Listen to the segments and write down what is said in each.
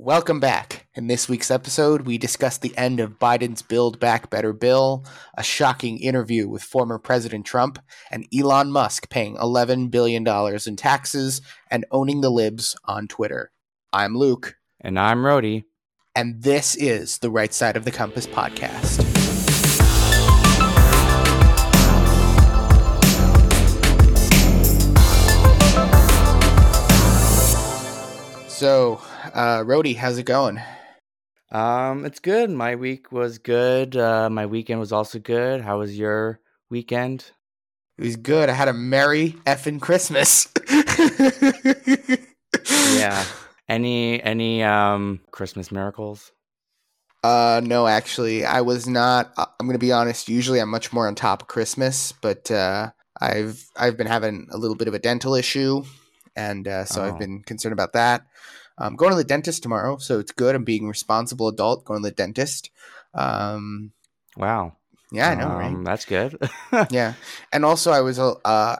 Welcome back. In this week's episode, we discuss the end of Biden's Build Back Better bill, a shocking interview with former President Trump, and Elon Musk paying $11 billion in taxes and owning the libs on Twitter. I'm Luke. And I'm Rody. And this is the Right Side of the Compass podcast. So, uh, Rody, how's it going? Um, it's good. My week was good. Uh, my weekend was also good. How was your weekend? It was good. I had a merry effing Christmas. yeah. Any any um Christmas miracles? Uh no, actually, I was not. Uh, I'm gonna be honest. Usually, I'm much more on top of Christmas, but uh, I've I've been having a little bit of a dental issue, and uh, so oh. I've been concerned about that. I'm going to the dentist tomorrow, so it's good. I'm being a responsible adult going to the dentist. Um, wow. Yeah, I know, um, right? That's good. yeah, and also I was, uh,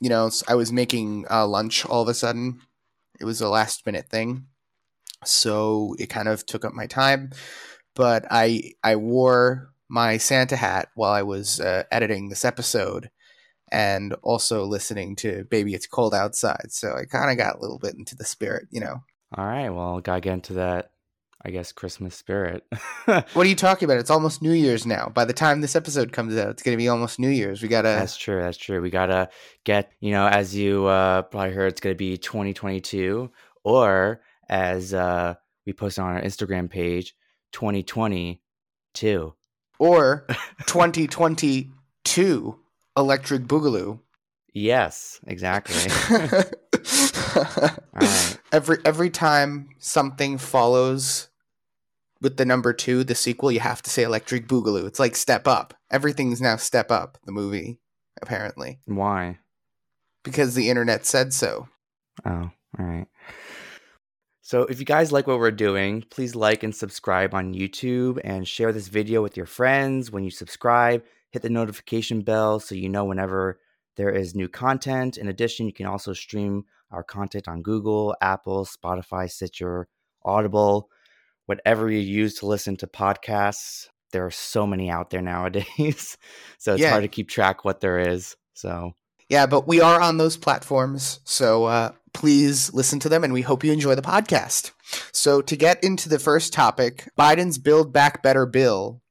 you know, I was making uh, lunch all of a sudden. It was a last minute thing, so it kind of took up my time. But I I wore my Santa hat while I was uh, editing this episode, and also listening to Baby It's Cold Outside. So I kind of got a little bit into the spirit, you know. All right. Well, gotta get into that, I guess, Christmas spirit. what are you talking about? It's almost New Year's now. By the time this episode comes out, it's going to be almost New Year's. We got to. That's true. That's true. We got to get, you know, as you uh, probably heard, it's going to be 2022, or as uh, we posted on our Instagram page, 2022. Or 2022 Electric Boogaloo. Yes, exactly. right. Every every time something follows with the number two, the sequel, you have to say Electric Boogaloo. It's like Step Up. Everything's now Step Up. The movie, apparently. Why? Because the internet said so. Oh, all right. So, if you guys like what we're doing, please like and subscribe on YouTube and share this video with your friends. When you subscribe, hit the notification bell so you know whenever there is new content. In addition, you can also stream our content on Google, Apple, Spotify, Stitcher, Audible, whatever you use to listen to podcasts. There are so many out there nowadays. so it's yeah. hard to keep track what there is. So yeah, but we are on those platforms. So uh, please listen to them and we hope you enjoy the podcast. So to get into the first topic, Biden's Build Back Better bill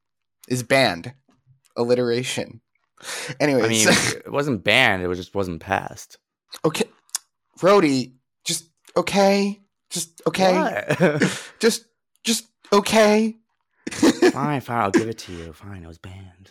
is banned alliteration. Anyways, I mean, it wasn't banned; it was just wasn't passed. Okay, Rody, just okay, just okay, just just okay. fine, fine, I'll give it to you. Fine, it was banned.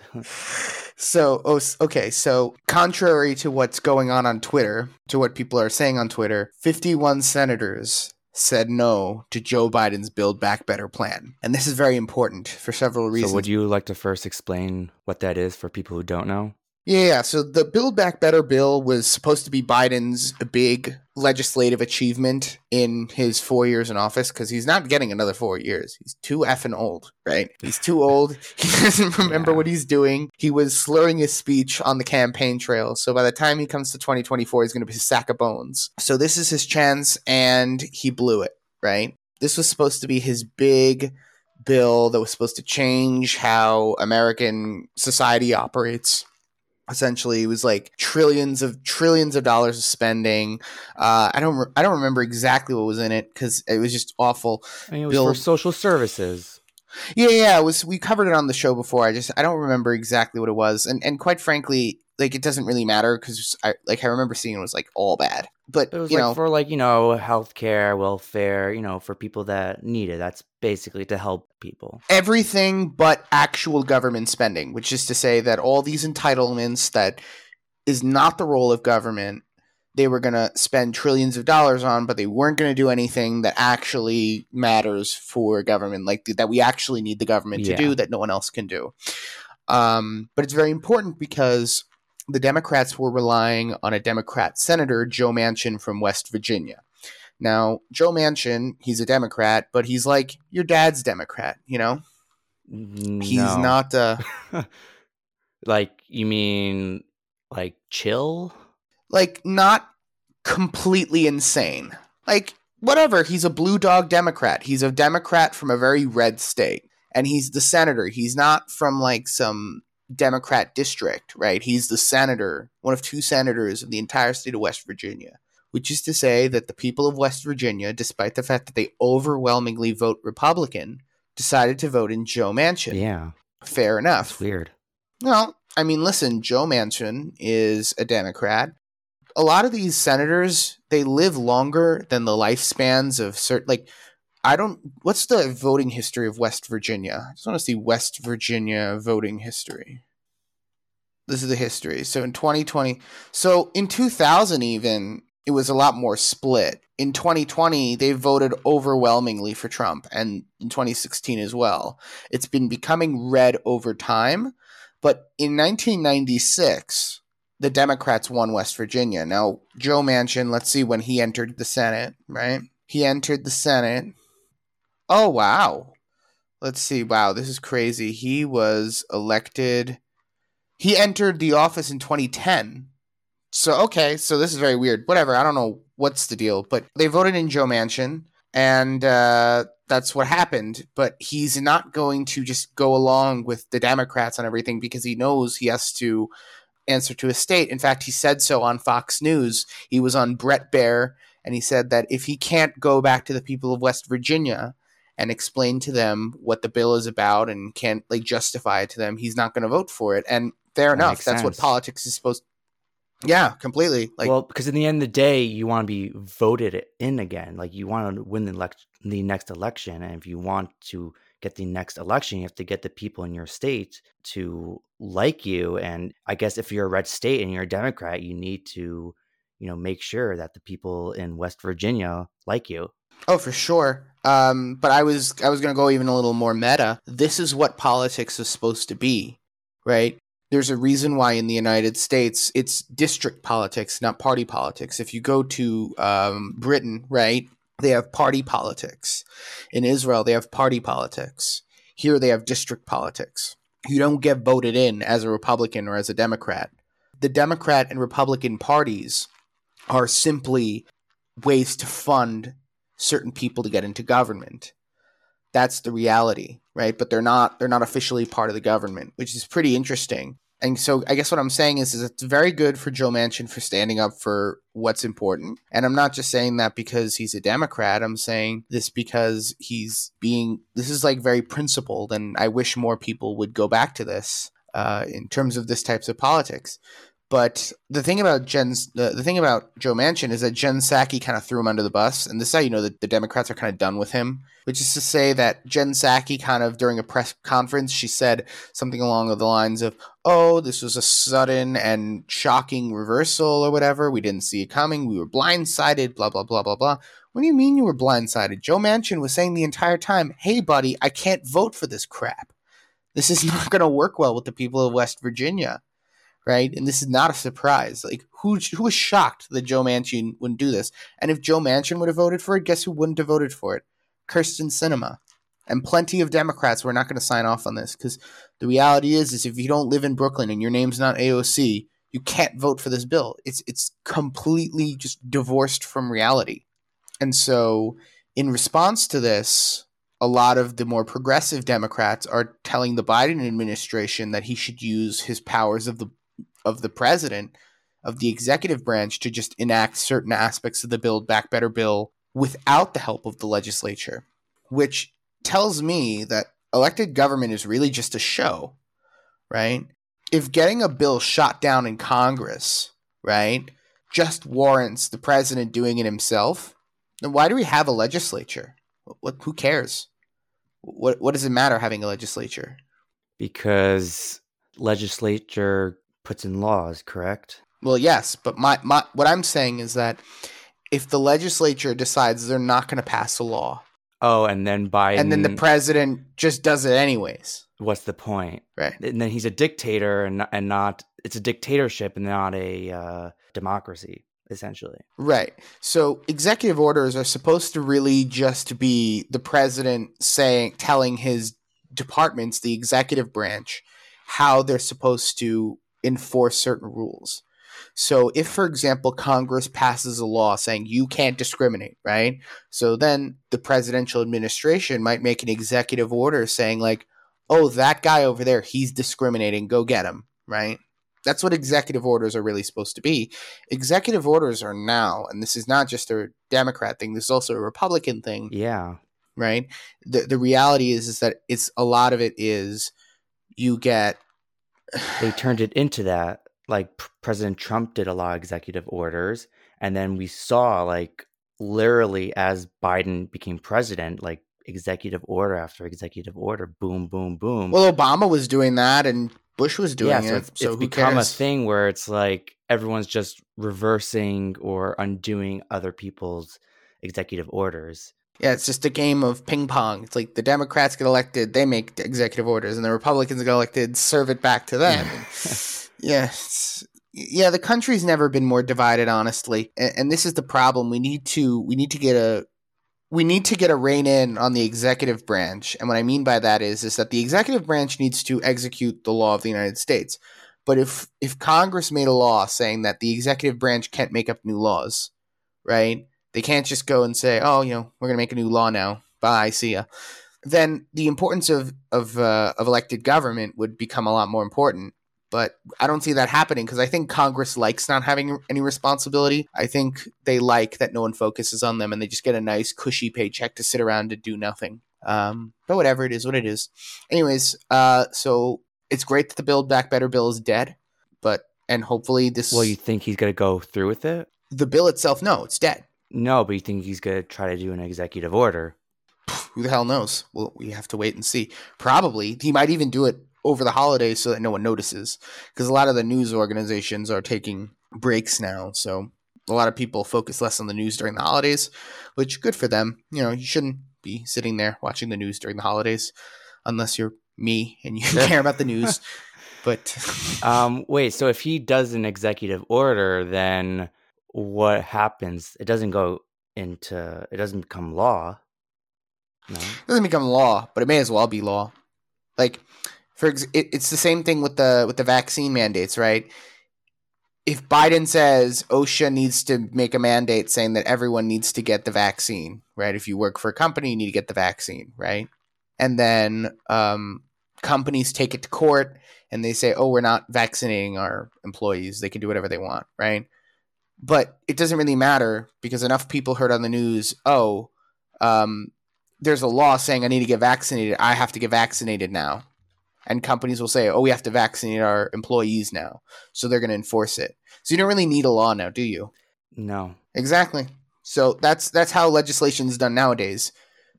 so, oh, okay. So, contrary to what's going on on Twitter, to what people are saying on Twitter, 51 senators said no to Joe Biden's Build Back Better plan. And this is very important for several reasons. So, would you like to first explain what that is for people who don't know? Yeah, so the Build Back Better bill was supposed to be Biden's big legislative achievement in his four years in office because he's not getting another four years. He's too effing old, right? He's too old. He doesn't remember yeah. what he's doing. He was slurring his speech on the campaign trail. So by the time he comes to 2024, he's going to be a sack of bones. So this is his chance, and he blew it, right? This was supposed to be his big bill that was supposed to change how American society operates essentially it was like trillions of trillions of dollars of spending. Uh, i don't re- i don't remember exactly what was in it because it was just awful. I mean, it was Bill- for social services. Yeah yeah it was we covered it on the show before. I just i don't remember exactly what it was. And and quite frankly like it doesn't really matter because I like I remember seeing it was like all bad. But it was you like know, for like you know healthcare, welfare, you know, for people that need it. That's basically to help people. Everything but actual government spending, which is to say that all these entitlements that is not the role of government. They were going to spend trillions of dollars on, but they weren't going to do anything that actually matters for government, like that we actually need the government yeah. to do that no one else can do. Um, but it's very important because the Democrats were relying on a Democrat senator, Joe Manchin from West Virginia. Now, Joe Manchin, he's a Democrat, but he's like your dad's Democrat, you know? No. He's not uh like you mean like chill? Like not completely insane. Like whatever. He's a blue dog Democrat. He's a Democrat from a very red state. And he's the senator. He's not from like some Democrat district, right? He's the senator, one of two senators of the entire state of West Virginia, which is to say that the people of West Virginia, despite the fact that they overwhelmingly vote Republican, decided to vote in Joe Manchin. Yeah. Fair enough. It's weird. Well, I mean, listen, Joe Manchin is a Democrat. A lot of these senators, they live longer than the lifespans of certain, like, I don't, what's the voting history of West Virginia? I just want to see West Virginia voting history. This is the history. So in 2020, so in 2000, even, it was a lot more split. In 2020, they voted overwhelmingly for Trump, and in 2016 as well. It's been becoming red over time but in 1996, the Democrats won West Virginia. Now, Joe Manchin, let's see when he entered the Senate, right? He entered the Senate. Oh, wow. Let's see. Wow, this is crazy. He was elected. He entered the office in 2010. So, okay, so this is very weird. Whatever. I don't know what's the deal, but they voted in Joe Manchin. And uh, that's what happened. But he's not going to just go along with the Democrats on everything because he knows he has to answer to his state. In fact, he said so on Fox News. He was on Bret Baier, and he said that if he can't go back to the people of West Virginia and explain to them what the bill is about and can't like justify it to them, he's not going to vote for it. And fair That enough. That's what politics is supposed. Yeah, completely. Like, well, because in the end of the day, you want to be voted in again. Like you want to win the elect- the next election, and if you want to get the next election, you have to get the people in your state to like you. And I guess if you're a red state and you're a Democrat, you need to, you know, make sure that the people in West Virginia like you. Oh, for sure. Um, but I was I was going to go even a little more meta. This is what politics is supposed to be, right? There's a reason why in the United States it's district politics, not party politics. If you go to um, Britain, right, they have party politics. In Israel, they have party politics. Here, they have district politics. You don't get voted in as a Republican or as a Democrat. The Democrat and Republican parties are simply ways to fund certain people to get into government. That's the reality, right? But they're not they're not officially part of the government, which is pretty interesting. And so I guess what I'm saying is, is it's very good for Joe Manchin for standing up for what's important. And I'm not just saying that because he's a Democrat. I'm saying this because he's being this is like very principled and I wish more people would go back to this uh, in terms of this types of politics. But the thing about Jen's the, the thing about Joe Manchin is that Jen Psaki kind of threw him under the bus, and this is how you know that the Democrats are kind of done with him. Which is to say that Jen Psaki kind of during a press conference she said something along the lines of, "Oh, this was a sudden and shocking reversal or whatever. We didn't see it coming. We were blindsided. Blah blah blah blah blah." What do you mean you were blindsided? Joe Manchin was saying the entire time, "Hey, buddy, I can't vote for this crap. This is not going to work well with the people of West Virginia." Right? And this is not a surprise. Like who who was shocked that Joe Manchin wouldn't do this? And if Joe Manchin would have voted for it, guess who wouldn't have voted for it? Kyrsten Sinema. And plenty of Democrats were not going to sign off on this because the reality is, is if you don't live in Brooklyn and your name's not AOC, you can't vote for this bill. It's it's completely just divorced from reality. And so, in response to this, a lot of the more progressive Democrats are telling the Biden administration that he should use his powers of the of the president of the executive branch to just enact certain aspects of the Build Back Better bill without the help of the legislature, which tells me that elected government is really just a show, right? If getting a bill shot down in Congress, right, just warrants the president doing it himself, then why do we have a legislature? What, who cares? What, what does it matter having a legislature? Because legislature puts in laws, correct? Well, yes, but my, my what I'm saying is that if the legislature decides they're not going to pass a law, Oh, and then Biden. and then the president just does it anyways, what's the point? right? And then he's a dictator, and not- and not it's a dictatorship and not a uh, democracy, essentially. Right. So executive orders are supposed to really just be the president saying, telling his departments, the executive branch, how they're supposed to enforce certain rules. So, if, for example, Congress passes a law saying you can't discriminate, right? So then the presidential administration might make an executive order saying, like, oh, that guy over there, he's discriminating, go get him, right? That's what executive orders are really supposed to be. Executive orders are now, and this is not just a Democrat thing, this is also a Republican thing. Yeah. Right? The the reality is is that it's a lot of it is you get they turned it into that like President Trump did a lot of executive orders, and then we saw like literally as Biden became president, like executive order after executive order, boom, boom, boom. Well, Obama was doing that, and Bush was doing yeah, so it. it's, so it's become cares? a thing where it's like everyone's just reversing or undoing other people's executive orders. Yeah, it's just a game of ping pong. It's like the Democrats get elected, they make executive orders, and the Republicans get elected, serve it back to them. yeah, yeah. The country's never been more divided, honestly, and, and this is the problem. We need to we need to get a we need to get a rein in on the executive branch, and what I mean by that is is that the executive branch needs to execute the law of the United States. But if if Congress made a law saying that the executive branch can't make up new laws, right? They can't just go and say, "Oh, you know, we're going to make a new law now. Bye, see ya." Then the importance of of uh, of elected government would become a lot more important. But I don't see that happening because I think Congress likes not having any responsibility. I think they like that no one focuses on them and they just get a nice, cushy paycheck to sit around and do nothing. Um, but whatever, it is what it is. Anyways, uh, so it's great that the Build Back Better bill is dead, but and hopefully this. Well, you think he's gonna go through with it? the bill itself, no, it's dead. No, but you think he's gonna try to do an executive order? Who the hell knows? Well, we have to wait and see. Probably he might even do it over the holidays so that no one notices, because a lot of the news organizations are taking breaks now. So a lot of people focus less on the news during the holidays, which good for them. You know, you shouldn't be sitting there watching the news during the holidays, unless you're me and you care about the news. But Um, wait, so if he does an executive order, then what happens? It doesn't go into it doesn't become law. No. it doesn't become law, but it may as well be law. Like, for ex- it, it's the same thing with the with the vaccine mandates, right? If Biden says OSHA needs to make a mandate saying that everyone needs to get the vaccine, right? If you work for a company, you need to get the vaccine, right? And then um, companies take it to court and they say, "Oh, we're not vaccinating our employees; they can do whatever they want," right? But it doesn't really matter because enough people heard on the news, "Oh, um, there's a law saying I need to get vaccinated. I have to get vaccinated now. And companies will say, oh, we have to vaccinate our employees now. So they're going to enforce it. So you don't really need a law now, do you? No. Exactly. So that's that's how legislation is done nowadays.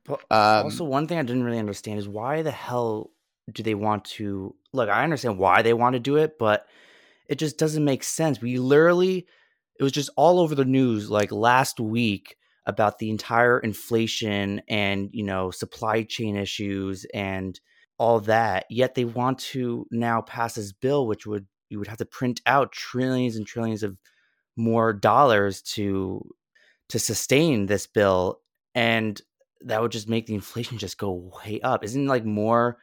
But Um, also, one thing I didn't really understand is why the hell do they want to look? I understand why they want to do it, but it just doesn't make sense. We literally, it was just all over the news like last week about the entire inflation and you know supply chain issues and all that. Yet they want to now pass this bill, which would you would have to print out trillions and trillions of more dollars to to sustain this bill and that would just make the inflation just go way up. Isn't like more?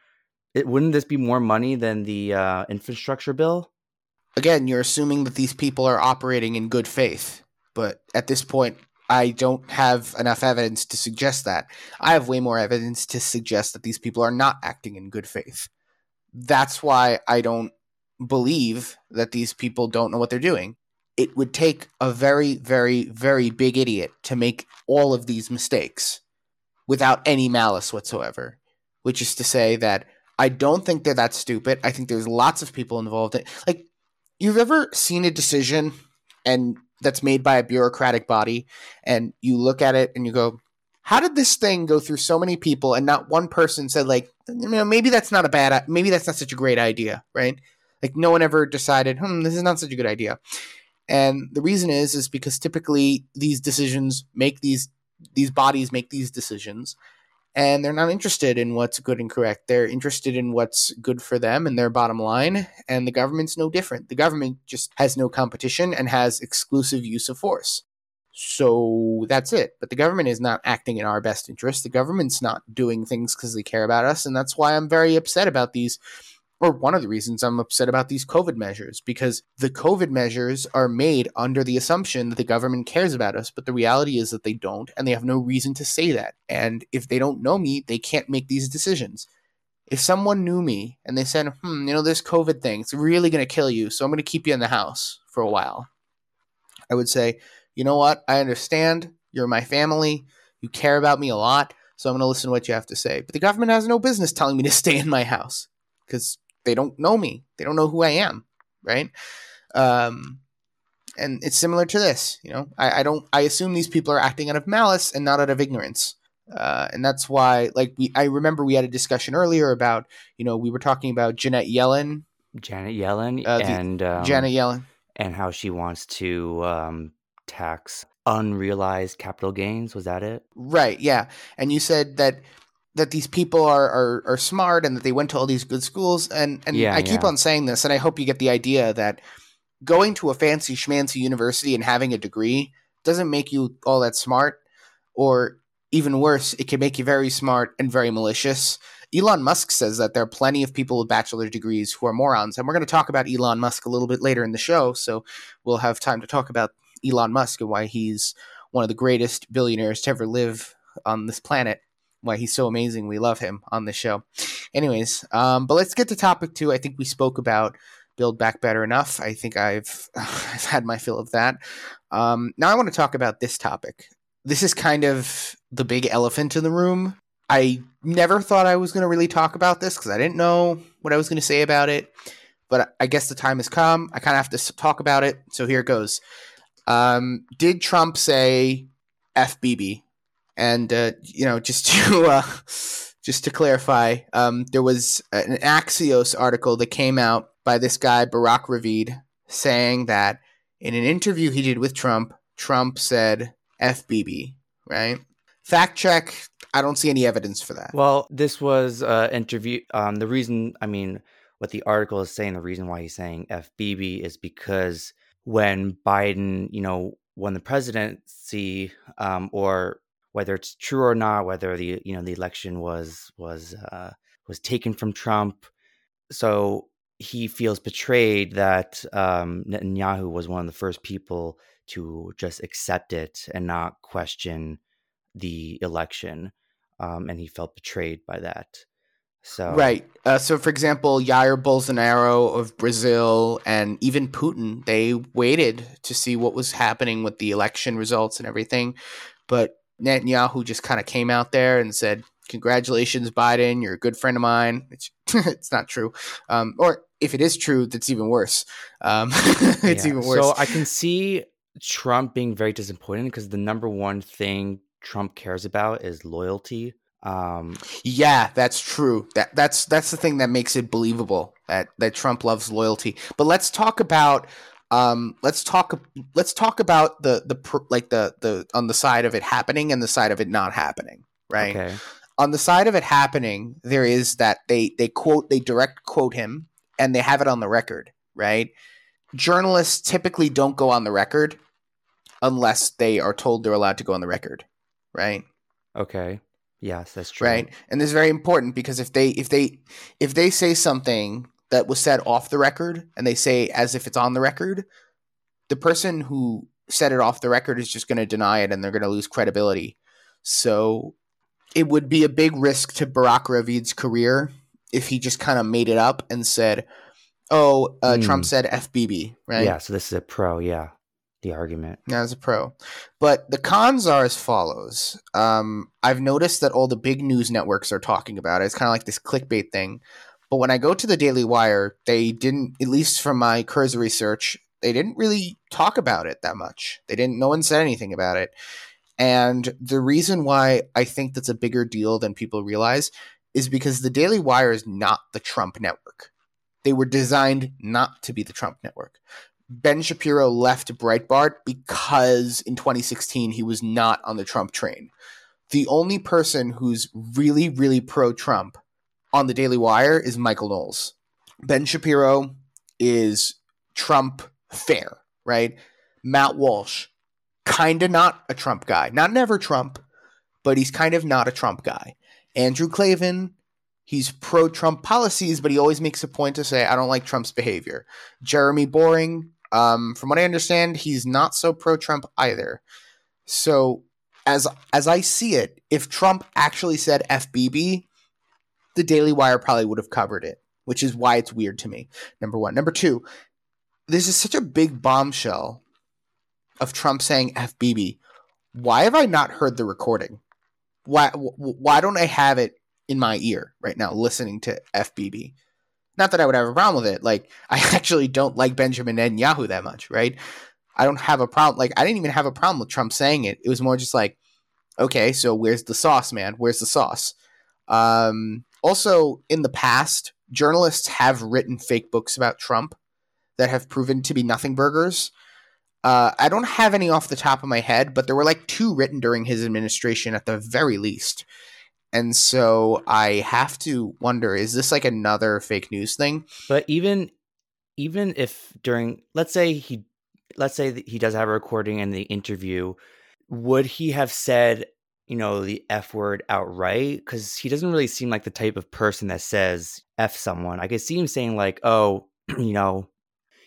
It, wouldn't this be more money than the uh, infrastructure bill? Again, you're assuming that these people are operating in good faith. But at this point, I don't have enough evidence to suggest that. I have way more evidence to suggest that these people are not acting in good faith. That's why I don't believe that these people don't know what they're doing. It would take a very, very, very big idiot to make all of these mistakes without any malice whatsoever. Which is to say that I don't think they're that stupid. I think there's lots of people involved. In, like, you've ever seen a decision and that's made by a bureaucratic body and you look at it and you go how did this thing go through so many people? And not one person said like you know maybe that's not a bad maybe that's not such a great idea right? Like no one ever decided hmm this is not such a good idea. And the reason is is because typically these decisions make these these bodies make these decisions and they're not interested in what's good and correct. They're interested in what's good for them and their bottom line. And the government's no different. The government just has no competition and has exclusive use of force. So that's it. But the government is not acting in our best interest. The government's not doing things because they care about us. And that's why I'm very upset about these or one of the reasons I'm upset about these COVID measures, because the COVID measures are made under the assumption that the government cares about us, but the reality is that they don't, and they have no reason to say that. And if they don't know me, they can't make these decisions. If someone knew me and they said, hmm, you know, this COVID thing, it's really going to kill you, so I'm going to keep you in the house for a while, I would say, you know what? I understand. You're my family. You care about me a lot. So I'm going to listen to what you have to say. But the government has no business telling me to stay in my house because they don't know me. They don't know who I am, right? Um, and it's similar to this. You know, I, I, don't. I assume these people are acting out of malice and not out of ignorance. Uh, and that's why, like, we. I remember we had a discussion earlier about, you know, we were talking about Janet Yellen, Janet Yellen, uh, and um, Janet Yellen, and how she wants to um, tax unrealized capital gains. Was that it? Right. Yeah. And you said that that these people are, are are smart and that they went to all these good schools. And and yeah, I keep yeah. on saying this, and I hope you get the idea that going to a fancy schmancy university and having a degree doesn't make you all that smart, or even worse, it can make you very smart and very malicious. Elon Musk says that there are plenty of people with bachelor degrees who are morons, and we're going to talk about Elon Musk a little bit later in the show, so we'll have time to talk about Elon Musk and why he's one of the greatest billionaires to ever live on this planet. Why he's so amazing. We love him on the show. Anyways, um, but let's get to topic two. I think we spoke about Build Back Better enough. I think I've I've had my fill of that. Um, now I want to talk about this topic. This is kind of the big elephant in the room. I never thought I was going to really talk about this because I didn't know what I was going to say about it. But I guess the time has come. I kind of have to talk about it. So here it goes. Um, did Trump say FBB? And uh, you know, just to uh, just to clarify, um, there was an Axios article that came out by this guy Barak Ravid saying that in an interview he did with Trump, Trump said FBB. Right? Fact check. I don't see any evidence for that. Well, this was uh, interview. Um, the reason, I mean, what the article is saying, the reason why he's saying FBB is because when Biden, you know, won the presidency, um, or whether it's true or not, whether the you know the election was was uh, was taken from Trump, so he feels betrayed that um, Netanyahu was one of the first people to just accept it and not question the election, um, and he felt betrayed by that. So right. Uh, so, for example, Jair Bolsonaro of Brazil and even Putin, they waited to see what was happening with the election results and everything. But Netanyahu just kind of came out there and said, "Congratulations, Biden. You're a good friend of mine." It's, it's not true, um, or if it is true, that's even worse. Um, it's yeah. even worse. So I can see Trump being very disappointed because the number one thing Trump cares about is loyalty um, yeah, that's true. That that's that's the thing that makes it believable that that Trump loves loyalty. But let's talk about um, let's talk let's talk about the the like the the on the side of it happening and the side of it not happening, right? Okay. On the side of it happening, there is that they they quote they direct quote him and they have it on the record, right? Journalists typically don't go on the record unless they are told they're allowed to go on the record, right? Okay. Yes, that's true. Right, and this is very important because if they if they if they say something that was said off the record and they say as if it's on the record, the person who said it off the record is just going to deny it and they're going to lose credibility. So it would be a big risk to Barak Ravid's career if he just kind of made it up and said, "Oh, uh, mm. Trump said FBB," right? Yeah, so this is a pro, yeah the argument. Yeah, as a pro. But the cons are as follows. Um, I've noticed that all the big news networks are talking about it. It's kind of like this clickbait thing. But when I go to the Daily Wire, they didn't, at least from my cursory search, they didn't really talk about it that much. They didn't, no one said anything about it. And the reason why I think that's a bigger deal than people realize is because the Daily Wire is not the Trump network. They were designed not to be the Trump network. Ben Shapiro left Breitbart because in 2016 he was not on the Trump train. The only person who's really, really pro Trump on the Daily Wire is Michael Knowles. Ben Shapiro is Trump fair, right? Matt Walsh, kind of not a Trump guy. Not never Trump, but he's kind of not a Trump guy. Andrew Klavan, He's pro Trump policies, but he always makes a point to say, I don't like Trump's behavior. Jeremy Boring, um, from what I understand, he's not so pro Trump either. So as as I see it, if Trump actually said FBB, the Daily Wire probably would have covered it, which is why it's weird to me. Number one. Number two, this is such a big bombshell of Trump saying FBB. Why have I not heard the recording? Why why don't I have it in my ear right now listening to FBB? Not that I would have a problem with it. Like I actually don't like Benjamin Netanyahu that much, right? I don't have a problem. Like I didn't even have a problem with Trump saying it. It was more just like, okay, so where's the sauce, man? Where's the sauce? Um, also, in the past, journalists have written fake books about Trump that have proven to be nothing burgers. Uh, I don't have any off the top of my head, but there were like two written during his administration at the very least. And so I have to wonder is this like another fake news thing? But even even if during let's say he let's say he does have a recording in the interview, would he have said, you know, the F word outright? Because he doesn't really seem like the type of person that says F someone. I could see him saying like, oh, you know,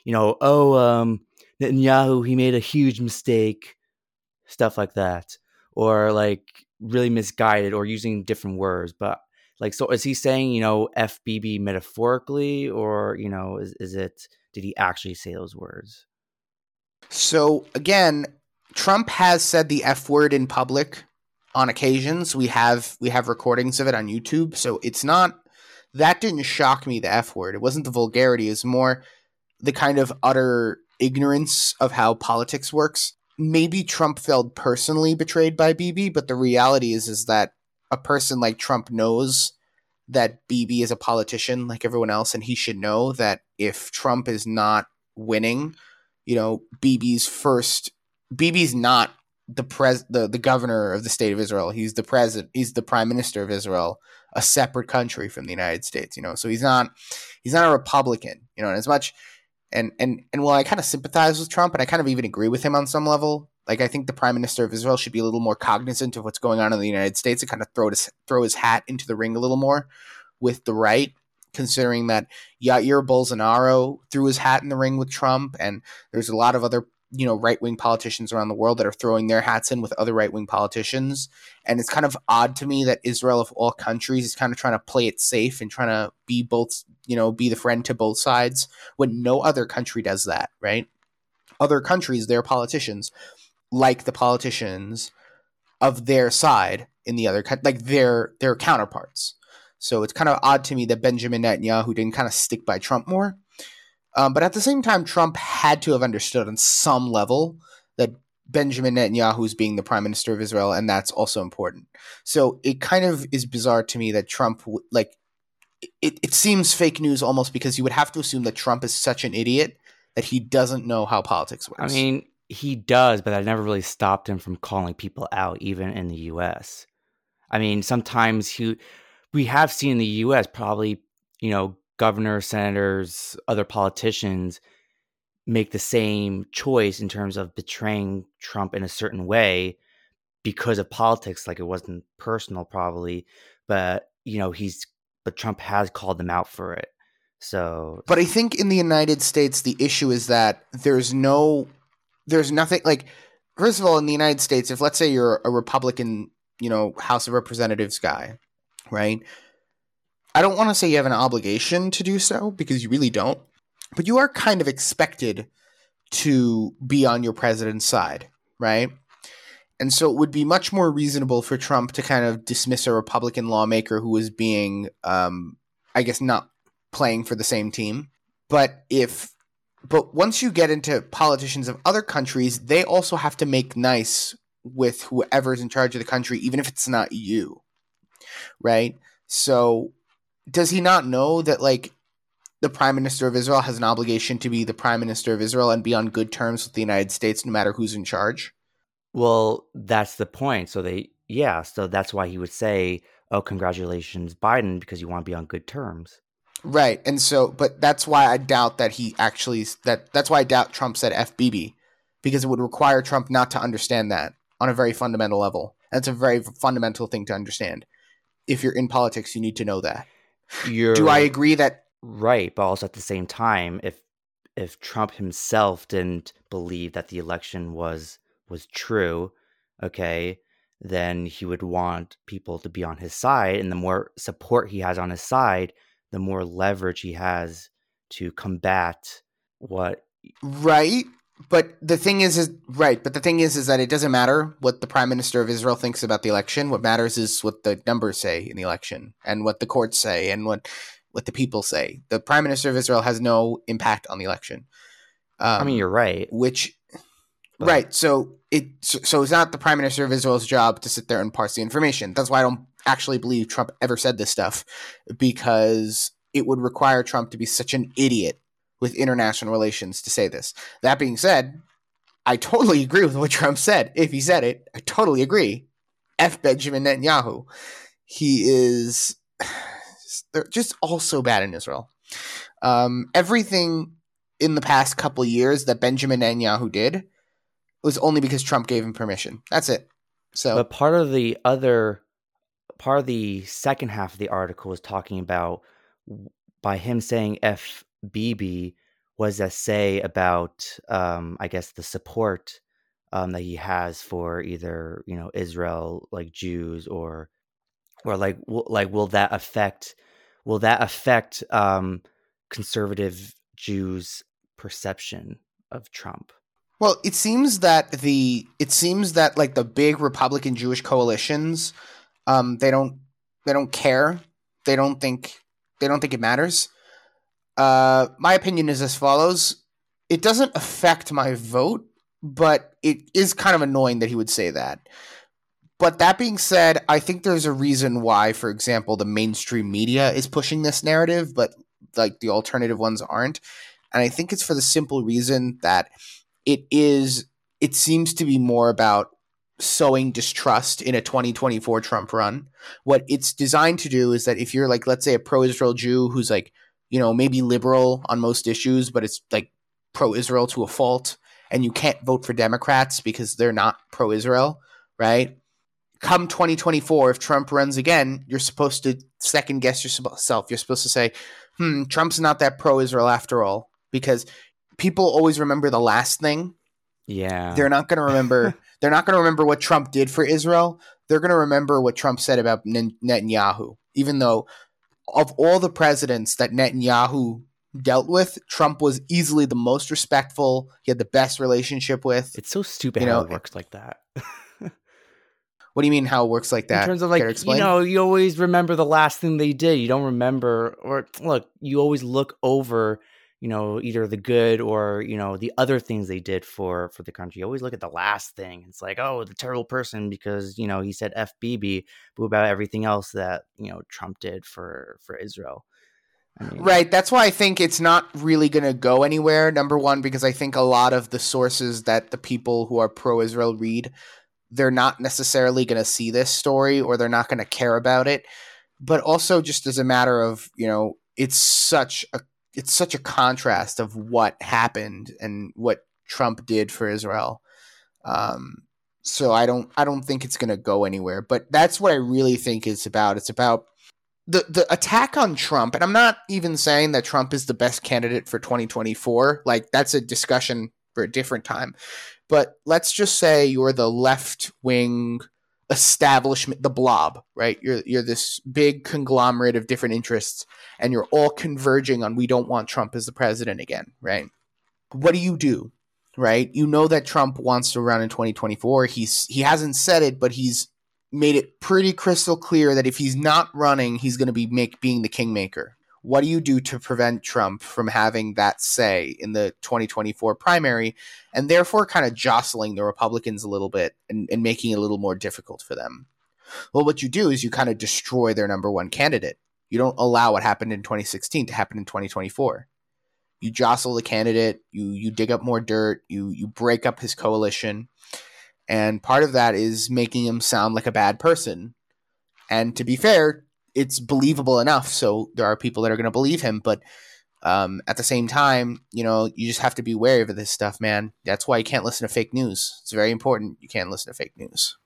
you know, oh, um, Netanyahu, he made a huge mistake, stuff like that, or like really misguided, or using different words. But like, so is he saying, you know, FBB metaphorically, or you know, is is it? Did he actually say those words? So again, Trump has said the F word in public on occasions. We have we have recordings of it on YouTube. So it's not that didn't shock me the F word. It wasn't the vulgarity, it's more the kind of utter ignorance of how politics works. Maybe Trump felt personally betrayed by BB, but the reality is is that a person like Trump knows that BB is a politician like everyone else, and he should know that if Trump is not winning, you know, BB's first BB's not the pres the, the governor of the state of Israel. He's the president he's the prime minister of Israel, a separate country from the United States, you know. So he's not he's not a Republican, you know, and as much and and and while I kind of sympathize with Trump and I kind of even agree with him on some level, like I think the prime minister of Israel should be a little more cognizant of what's going on in the United States and kind of throw his throw his hat into the ring a little more with the right considering that Yair Bolsonaro threw his hat in the ring with Trump, and there's a lot of other you know right wing politicians around the world that are throwing their hats in with other right wing politicians, and it's kind of odd to me that Israel of all countries is kind of trying to play it safe and trying to be both you know be the friend to both sides when no other country does that, right? Other countries, their politicians, like the politicians of their side in the other like their their counterparts so it's kind of odd to me that Benjamin Netanyahu didn't kind of stick by Trump more. Um, but at the same time, Trump had to have understood on some level that Benjamin Netanyahu is being the prime minister of Israel, and that's also important. So it kind of is bizarre to me that Trump, like, it, it seems fake news almost because you would have to assume that Trump is such an idiot that he doesn't know how politics works. I mean, he does, but that never really stopped him from calling people out, even in the U.S. I mean, sometimes he we have seen in the US probably, you know, governors, senators, other politicians make the same choice in terms of betraying Trump in a certain way because of politics like it wasn't personal probably but you know he's but Trump has called them out for it so but I think in the United States the issue is that there's no there's nothing like first of all in the United States if let's say you're a Republican you know House of Representatives guy right? I don't want to say you have an obligation to do so because you really don't, but you are kind of expected to be on your president's side, right? And so it would be much more reasonable for Trump to kind of dismiss a Republican lawmaker who was being, um, I guess, not playing for the same team. But if, but once you get into politicians of other countries, they also have to make nice with whoever's in charge of the country, even if it's not you right? So does he not know that like the prime minister of Israel has an obligation to be the prime minister of Israel and be on good terms with the United States no matter who's in charge? Well, that's the point. So they yeah, so that's why he would say, "Oh, congratulations Biden because you want to be on good terms." Right. And so but that's why I doubt that he actually that that's why I doubt Trump said FBB because it would require Trump not to understand that on a very fundamental level. That's a very fundamental thing to understand if you're in politics, you need to know that. You're Do I agree that right, but also at the same time, if if Trump himself didn't believe that the election was was true, okay, then he would want people to be on his side, and the more support he has on his side, the more leverage he has to combat what right? But the thing is, is right. But the thing is, is that it doesn't matter what the prime minister of Israel thinks about the election. What matters is what the numbers say in the election, and what the courts say, and what what the people say. The prime minister of Israel has no impact on the election. Um, I mean, you're right. Which, But- right? So it so, so it's not the prime minister of Israel's job to sit there and parse the information. That's why I don't actually believe Trump ever said this stuff, because it would require Trump to be such an idiot with international relations to say this. That being said, I totally agree with what Trump said. If he said it, I totally agree. F Benjamin Netanyahu. He is they're just all so bad in Israel. Um, everything in the past couple years that Benjamin Netanyahu did was only because Trump gave him permission. That's it. So But part of the other part of the second half of the article is talking about by him saying FBB was a say about um, I guess the support um, that he has for either you know Israel like Jews or or like will, like will that affect will that affect um, conservative Jews perception of Trump? Well, it seems that the it seems that like the big Republican Jewish coalitions, um, they don't they don't care. They don't think they don't think it matters. Uh, my opinion is as follows: It doesn't affect my vote, but it is kind of annoying that he would say that. But that being said, I think there's a reason why, for example, the mainstream media is pushing this narrative, but like the alternative ones aren't. And I think it's for the simple reason that it is it seems to be more about sowing distrust in a 2024 Trump run. What it's designed to do is that if you're like let's say a pro-Israel Jew who's like, you know, maybe liberal on most issues, but it's like pro-Israel to a fault and you can't vote for Democrats because they're not pro-Israel, right? Come 2024 if Trump runs again, you're supposed to second guess yourself. You're supposed to say, "Hmm, Trump's not that pro-Israel after all." Because people always remember the last thing Yeah, they're not going to remember. they're not going to remember what Trump did for Israel. They're going to remember what Trump said about Netanyahu. Even though, of all the presidents that Netanyahu dealt with, Trump was easily the most respectful. He had the best relationship with. it's so stupid you how know, it works like that. What do you mean? How it works like that? in terms of like you know you always remember the last thing they did you don't remember or look you always look over you know either the good or you know the other things they did for for the country you always look at the last thing it's like oh the terrible person because you know he said fbb but about everything else that you know trump did for for israel Right. That's why I think it's not really going to go anywhere. Number one, because I think a lot of the sources that the people who are pro Israel read, they're not necessarily going to see this story or they're not going to care about it. But also, just as a matter of, you know, it's such a it's such a contrast of what happened and what Trump did for Israel. Um, so I don't I don't think it's going to go anywhere. But that's what I really think it's about. It's about the the attack on Trump, and I'm not even saying that Trump is the best candidate for 2024. Like that's a discussion for a different time. But let's just say you're the left wing establishment, the blob, right? You're you're this big conglomerate of different interests, and you're all converging on we don't want Trump as the president again, right? What do you do? Right? You know that Trump wants to run in 2024. He's he hasn't said it, but he's made it pretty crystal clear that if he's not running, he's going to be make being the kingmaker. What do you do to prevent Trump from having that say in the 2024 primary and therefore kind of jostling the Republicans a little bit and, and making it a little more difficult for them? Well, what you do is you kind of destroy their number one candidate. You don't allow what happened in 2016 to happen in 2024. You jostle the candidate, you you dig up more dirt, you you break up his coalition, and part of that is making him sound like a bad person. And to be fair, it's believable enough, so there are people that are going to believe him. But um, at the same time, you know, you just have to be wary of this stuff, man. That's why you can't listen to fake news. It's very important. You can't listen to fake news.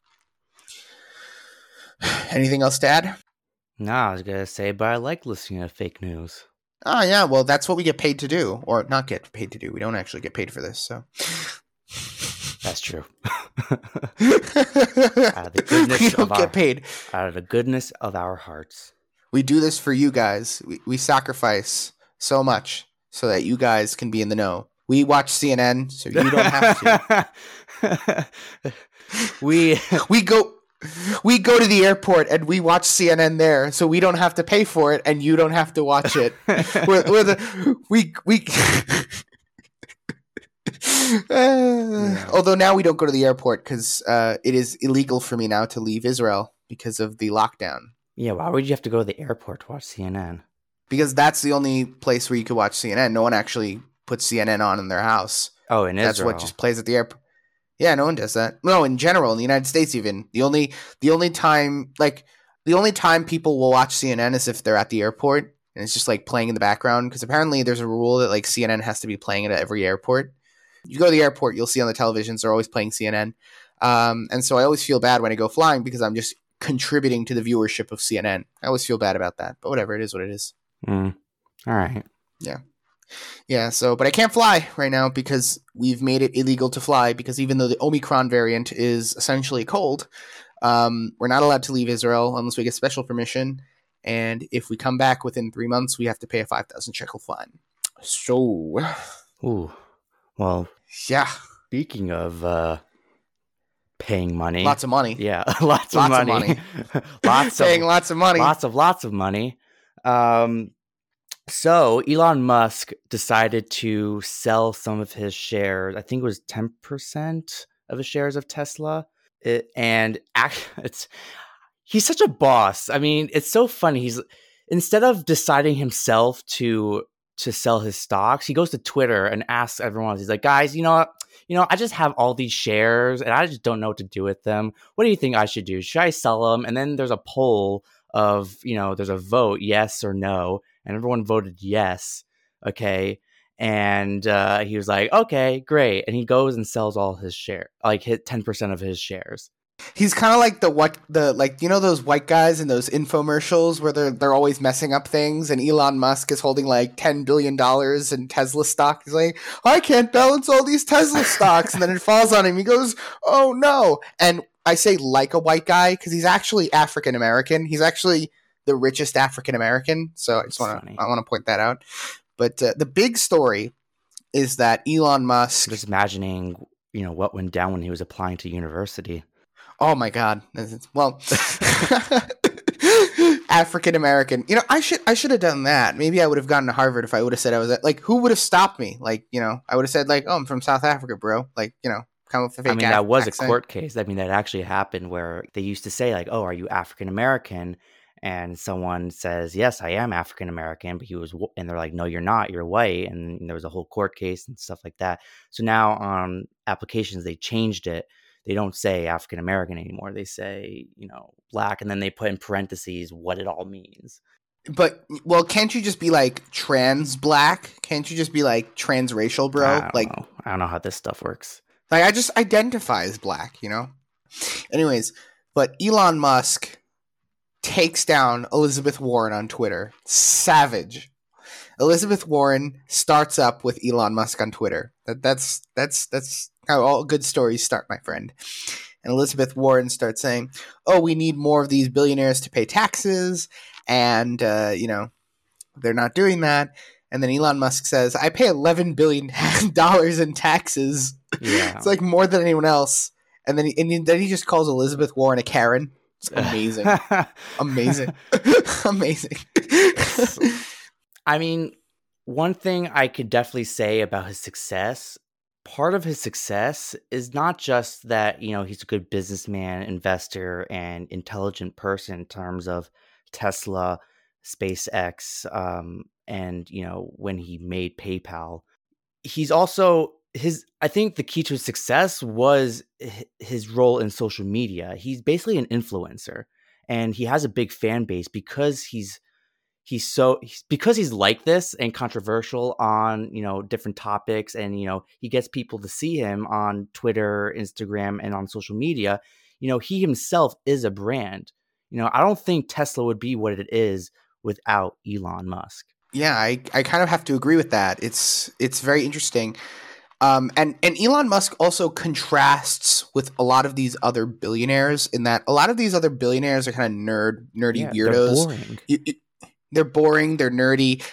Anything else to add? No, I was gonna say, but I like listening to fake news. Oh yeah, well that's what we get paid to do, or not get paid to do. We don't actually get paid for this, so That's true. out of the goodness we don't of get our, paid. out of the goodness of our hearts. We do this for you guys. We, we sacrifice so much so that you guys can be in the know. We watch CNN, so you don't have to. we we go we go to the airport and we watch CNN there, so we don't have to pay for it and you don't have to watch it. we're, we're the, we we. Uh, Although now we don't go to the airport because uh, it is illegal for me now to leave Israel because of the lockdown. yeah. Why would you have to go to the airport to watch CNN? Because that's the only place where you could watch CNN. No one actually puts CNN on in their house. Oh, in That's Israel. That's what just plays at the airport. Yeah, no one does that. No, in general, in the United States, even the only the only time like the only time people will watch CNN is if they're at the airport and it's just like playing in the background. Because apparently, there's a rule that like CNN has to be playing it at every airport. You go to the airport, you'll see on the televisions they're always playing CNN, um, and so I always feel bad when I go flying because I'm just contributing to the viewership of CNN. I always feel bad about that, but whatever, it is what it is. Mm. All right. Yeah, Yeah, so but I can't fly right now because we've made it illegal to fly because even though the Omicron variant is essentially cold, um, we're not allowed to leave Israel unless we get special permission. And if we come back within three months, we have to pay a five thousand shekel fine. So Ooh. Well, yeah, speaking of uh, paying money, lots of money. yeah, lots, Lots of of money, lots Paying of lots of money. lots of lots of money. Um, so Elon Musk decided to sell some of his shares. I think it was ten percent of his shares of Tesla. It, and act, it's he's such a boss. I mean, it's so funny. He's instead of deciding himself to to sell his stocks, he goes to Twitter and asks everyone. He's like, guys, you know what? You know, I just have all these shares and I just don't know what to do with them. What do you think I should do? Should I sell them? And then there's a poll of, you know, there's a vote, yes or no, and everyone voted yes. Okay. And uh, he was like, okay, great. And he goes and sells all his share, like hit 10% of his shares. He's kind of like the what the like you know those white guys in those infomercials where they're they're always messing up things, and Elon Musk is holding like ten billion dollars in Tesla stock. He's like, I can't balance all these Tesla stocks, and then it falls on him. He goes, Oh no! And I say like a white guy because he's actually African American. He's actually the richest African American. So I just want to I want to point that out. But uh, the big story is that Elon Musk. Just imagining, you know, what went down when he was applying to university. Oh my god. Well, African American. You know, I should I should have done that. Maybe I would have gotten to Harvard if I would have said I was at, like who would have stopped me? Like, you know, I would have said like, "Oh, I'm from South Africa, bro." Like, you know, come with a fake I mean, that was a court case. I mean, that actually happened where they used to say, like, oh, are you African American? And someone says, yes, I am African American, but he was, wh- and they're like, no, you're not, you're white. And there was a whole court case and stuff like that. So now on applications, they changed it. They don't say African American anymore. They say, you know, black. And then they put in parentheses what it all means. But well, can't you just be like trans black? Can't you just be like transracial, bro? I Like know. I don't know how this stuff works. Like I just identify as black, you know. Anyways, but Elon Musk takes down Elizabeth Warren on Twitter. Savage. Elizabeth Warren starts up with Elon Musk on Twitter. That that's that's that's how all good stories start, my friend. And Elizabeth Warren starts saying, "Oh, we need more of these billionaires to pay taxes, and uh, you know, they're not doing that." And then Elon Musk says, "I pay eleven billion dollars in taxes." Yeah. It's like more than anyone else. And then he, and then he just calls Elizabeth Warren a Karen. It's amazing, amazing, amazing. I mean, one thing I could definitely say about his success, part of his success is not just that, you know, he's a good businessman, investor, and intelligent person in terms of Tesla, SpaceX, um, and, you know, when he made PayPal. He's also his I think the key to his success was his role in social media. He's basically an influencer and he has a big fan base because he's he's so he's, because he's like this and controversial on you know different topics and you know he gets people to see him on twitter instagram and on social media you know he himself is a brand You know, I don't think Tesla would be what it is without Elon Musk. Yeah, I, I kind of have to agree with that. It's it's very interesting. Um, and and Elon Musk also contrasts with a lot of these other billionaires in that a lot of these other billionaires are kind of nerd nerdy Yeah, weirdos. They're boring. You- you- they're boring. They're nerdy.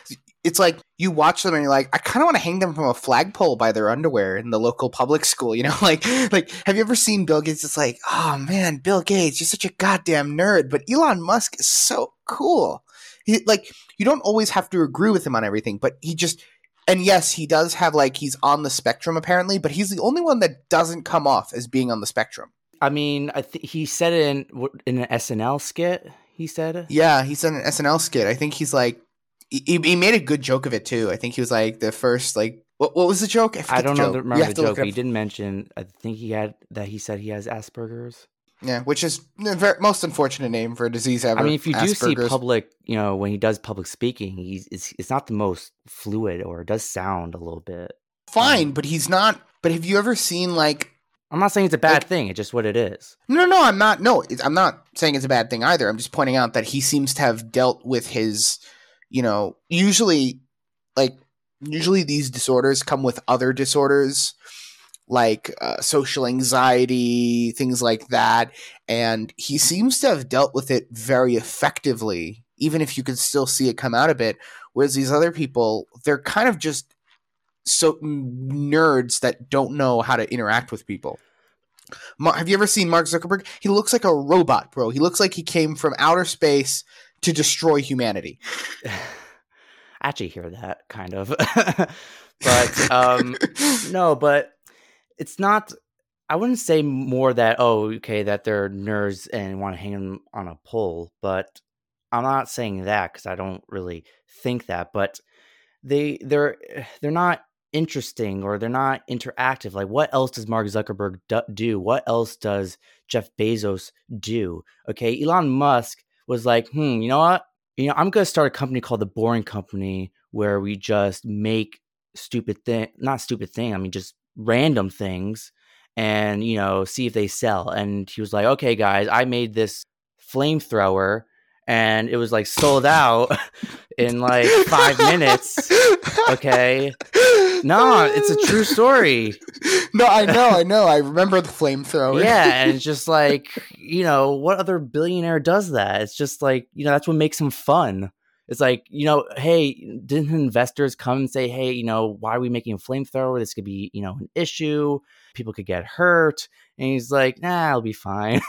It's like you watch them and you're like, I kind of want to hang them from a flagpole by their underwear in the local public school. You know, like like have you ever seen Bill Gates? It's like, oh man, Bill Gates, you're such a goddamn nerd. But Elon Musk is so cool. He, like you don't always have to agree with him on everything, but he just and yes, he does have like he's on the spectrum apparently, but he's the only one that doesn't come off as being on the spectrum. I mean, I th- he said it in in an SNL skit. He said, Yeah, he's done an SNL skit. I think he's like he, he made a good joke of it too. I think he was like the first like what, what was the joke? I forget don't the know remember the joke. He didn't mention. I think he had that. He said he has Asperger's. Yeah, which is the most unfortunate name for a disease ever. I mean, if you do see Asperger's. public, you know, when he does public speaking, he's it's, it's not the most fluid, or it does sound a little bit. fine, but he's not. But have you ever seen like? I'm not saying it's a bad Like- thing. It's just what it is. No, no, I'm not. No, it's, I'm not saying it's a bad thing either. I'm just pointing out that he seems to have dealt with his, you know, usually, like, usually these disorders come with other disorders, like uh, social anxiety, things like that, and he seems to have dealt with it very effectively, even if you can still see it come out a bit. Whereas these other people, they're kind of just so nerds that don't know how to interact with people. Mar- have you ever seen Mark Zuckerberg? He looks like a robot, bro. He looks like he came from outer space to destroy humanity. I actually hear that kind of, but um, no, but it's not. I wouldn't say more that oh, okay, that they're nerds and want to hang them on a pole, but I'm not saying that because I don't really think that. But they they're they're not interesting or they're not interactive. Like, what else does Mark Zuckerberg do? What else does Jeff Bezos do? Okay, Elon Musk was like, hmm, you know what? You know, I'm gonna start a company called the Boring Company where we just make stupid thing, not stupid thing. I mean, just random things, and you know, see if they sell. And he was like, okay, guys, I made this flamethrower, and it was like sold out in like five minutes. Okay. No, it's a true story. no, I know, I know. I remember the flamethrower. Yeah, and it's just like, you know, what other billionaire does that? It's just like, you know, that's what makes him fun. It's like, you know, hey, didn't investors come and say, hey, you know, why are we making a flamethrower? This could be, you know, an issue. People could get hurt. And he's like, nah, it'll be fine.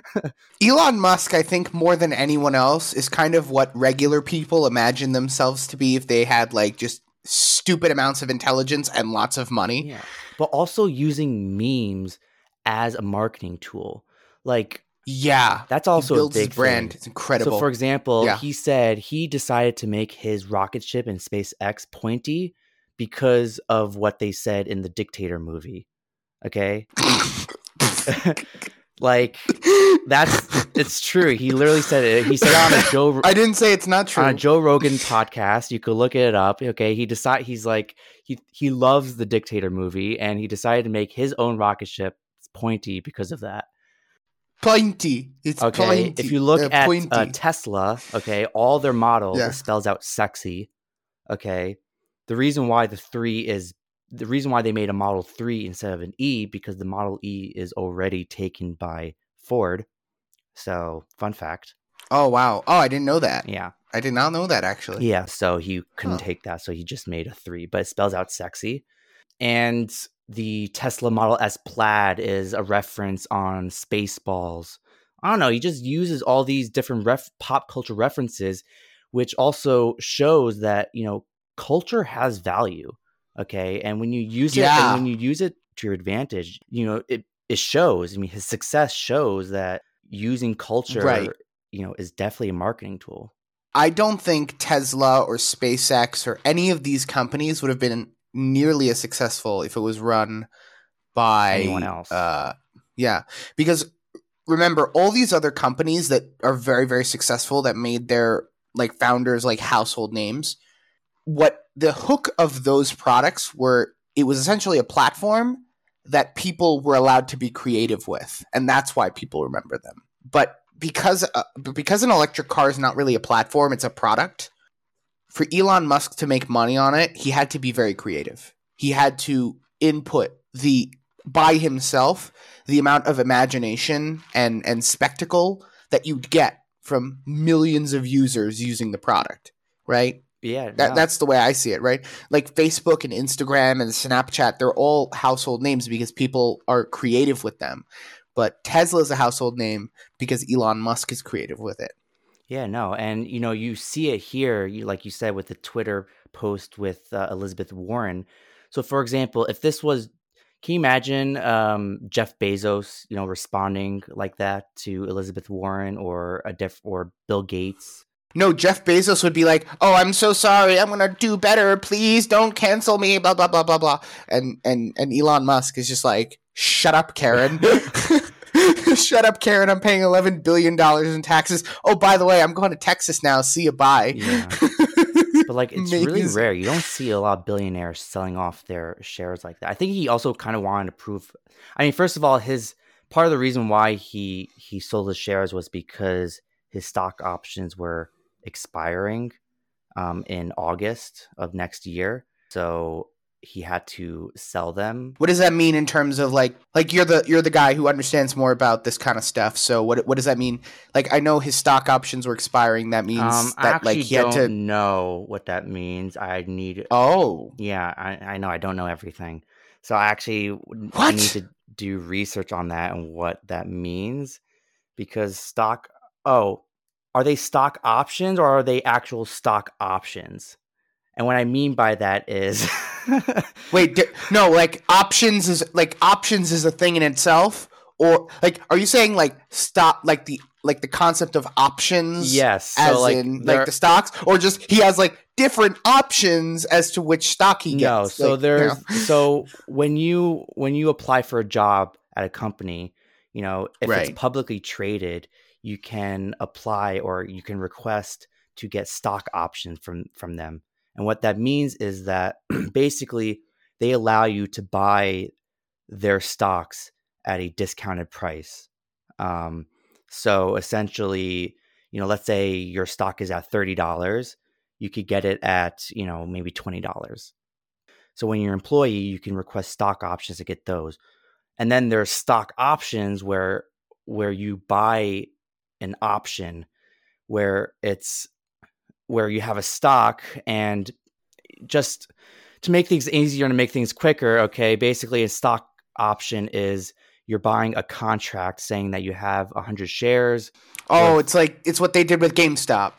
Elon Musk, I think, more than anyone else, is kind of what regular people imagine themselves to be if they had like just stupid amounts of intelligence and lots of money. yeah. But also using memes as a marketing tool. Like, Yeah. that's also he builds a big his brand. thing. It's incredible. So, for example, Yeah. he said he decided to make his rocket ship in SpaceX pointy because of what they said in the Dictator movie. Okay, like that's it's true. He literally said it. He said on a Joe I didn't say it's not true. on a Joe Rogan podcast. You could look it up. Okay, he decide he's like he he loves the Dictator movie, and he decided to make his own rocket ship pointy because of that. pointy. It's Okay, pointy. if you look Uh, at uh, Tesla, okay, all their models Yeah. spells out sexy. Okay, the reason why the three is the reason why they made a Model Three instead of an E because the Model E is already taken by Ford. So, fun fact. oh wow. Oh, I didn't know that. Yeah, I did not know that actually. yeah. So he couldn't Huh. take that, so he just made a three, but it spells out sexy. And the Tesla Model S Plaid is a reference on Spaceballs. I don't know. He just uses all these different ref- pop culture references, which also shows that you know culture has value. Okay, and when you use it, and when you use it to your advantage, you know it it shows. I mean, his success shows that using culture, Right. you know, is definitely a marketing tool. I don't think Tesla or SpaceX or any of these companies would have been nearly as successful if it was run by Anyone else. Uh, yeah, because remember all these other companies that are very very successful that made their like founders like household names. What the hook of those products were, it was essentially a platform that people were allowed to be creative with, and that's why people remember them. But because uh, because an electric car is not really a platform; it's a product. For Elon Musk to make money on it, he had to be very creative. He had to input the by himself the amount of imagination and and spectacle that you'd get from millions of users using the product, right? Yeah, That, no. That's the way I see it, right? Like Facebook and Instagram and Snapchat, they're all household names because people are creative with them. But Tesla is a household name because Elon Musk is creative with it. Yeah, no, and you know you see it here, you like you said with the Twitter post with uh, Elizabeth Warren. So, for example, if this was, can you imagine um, Jeff Bezos, you know, responding like that to Elizabeth Warren or a diff or Bill Gates? No, Jeff Bezos would be like, "Oh, I'm so sorry. I'm gonna do better. Please don't cancel me." Blah blah blah blah blah. And and and Elon Musk is just like, "Shut up, Karen. Shut up, Karen. I'm paying 11 billion dollars in taxes. Oh, by the way, I'm going to Texas now. See you. Bye." Yeah. But like, it's really rare. You don't see a lot of billionaires selling off their shares like that. I think he also kind of wanted to prove. I mean, first of all, his part of the reason why he he sold his shares was because his stock options were expiring um, in August of next year. So he had to sell them. What does that mean in terms of like like you're the you're the guy who understands more about this kind of stuff. So what what does that mean? Like I know his stock options were expiring. That means Um, that like he had to. know what that means. I need Oh, Yeah, I, I know. I don't know everything. So I actually What? need to do research on that and what that means because stock. Oh, are they stock options or are they actual stock options? And what I mean by that is, wait, no. Like options is like options is a thing in itself, or like are you saying like stop like the like the concept of options? yes. As So like, in like the stocks, or just he has like different options as to which stock he gets. no. So Like, you there's know? so when you when you apply for a job at a company, you know, if Right. it's publicly traded, you can apply or you can request to get stock options from from them. And what that means is that basically they allow you to buy their stocks at a discounted price. Um, so essentially, you know, let's say your stock is at thirty dollars, you could get it at you know maybe twenty dollars. So when you're an employee, you can request stock options to get those. And then there's stock options where where you buy an option where it's where you have a stock and just to make things easier and to make things quicker, okay, basically a stock option is you're buying a contract saying that you have 100 shares. oh, Or- it's like it's what they did with GameStop.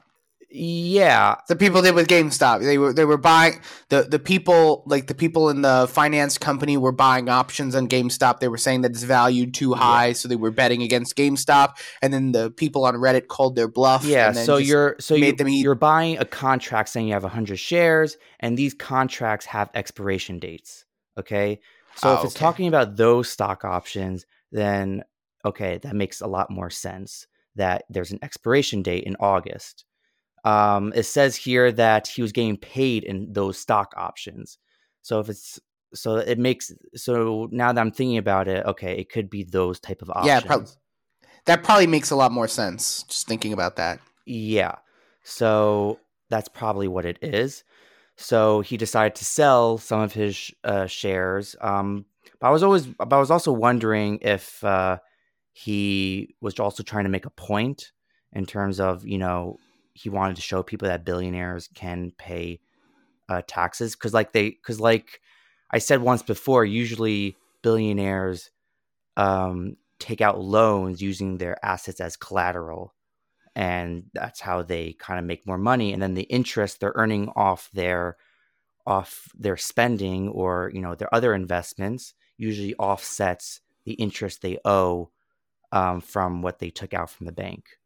Yeah, the people did with GameStop. They were they were buying the the people like the people in the finance company were buying options on GameStop. They were saying that it's valued too high, so they were betting against GameStop. And then the people on Reddit called their bluff. Yeah, and then so you're so you, you're buying a contract saying you have 100 shares and these contracts have expiration dates, okay? So Oh, if it's okay. talking about those stock options, then okay, that makes a lot more sense that there's an expiration date in August. Um, it says here that he was getting paid in those stock options. So if it's so it makes so now that I'm thinking about it, okay, it could be those type of options. Yeah, prob- that probably makes a lot more sense. Just thinking about that. Yeah. So that's probably what it is. So he decided to sell some of his uh, shares. Um, but I was always, but I was also wondering if uh, he was also trying to make a point in terms of, you know, he wanted to show people that billionaires can pay uh, taxes because, like they, because like I said once before, usually billionaires um, take out loans using their assets as collateral and that's how they kind of make more money and then the interest they're earning off their off their spending or you know their other investments usually offsets the interest they owe um, from what they took out from the bank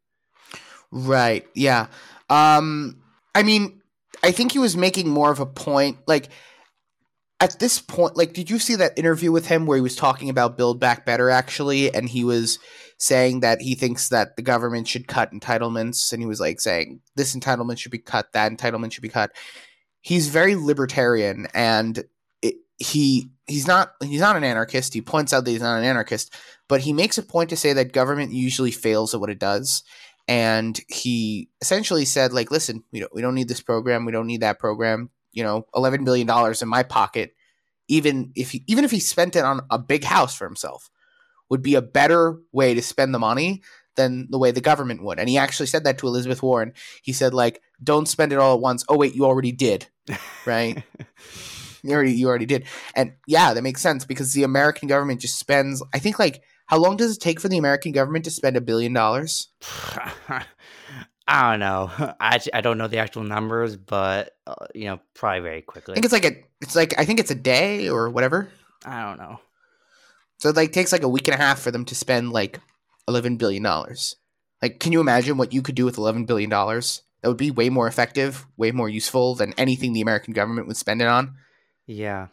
Right. Yeah. Um I mean, I think he was making more of a point like at this point like did you see that interview with him where he was talking about build back better actually and he was saying that he thinks that the government should cut entitlements and he was like saying this entitlement should be cut that entitlement should be cut. He's very libertarian and he he's not he's not an anarchist. He points out that he's not an anarchist, but he makes a point to say that government usually fails at what it does. And he essentially said, like, listen, we don't we don't need this program, we don't need that program. You know, eleven billion dollars in my pocket, even if he even if he spent it on a big house for himself, would be a better way to spend the money than the way the government would. And he actually said that to Elizabeth Warren. He said, like, don't spend it all at once. Oh wait, you already did, right? you already you already did. And yeah, that makes sense because the American government just spends. I think like how long does it take for the American government to spend a billion dollars? I don't know. I I don't know the actual numbers, but uh, you know, probably very quickly. I think it's like a it's like I think it's a day or whatever. I don't know. So it like takes like a week and a half for them to spend like eleven billion dollars. Like, can you imagine what you could do with eleven billion dollars? That would be way more effective, way more useful than anything the American government would spend it on. Yeah,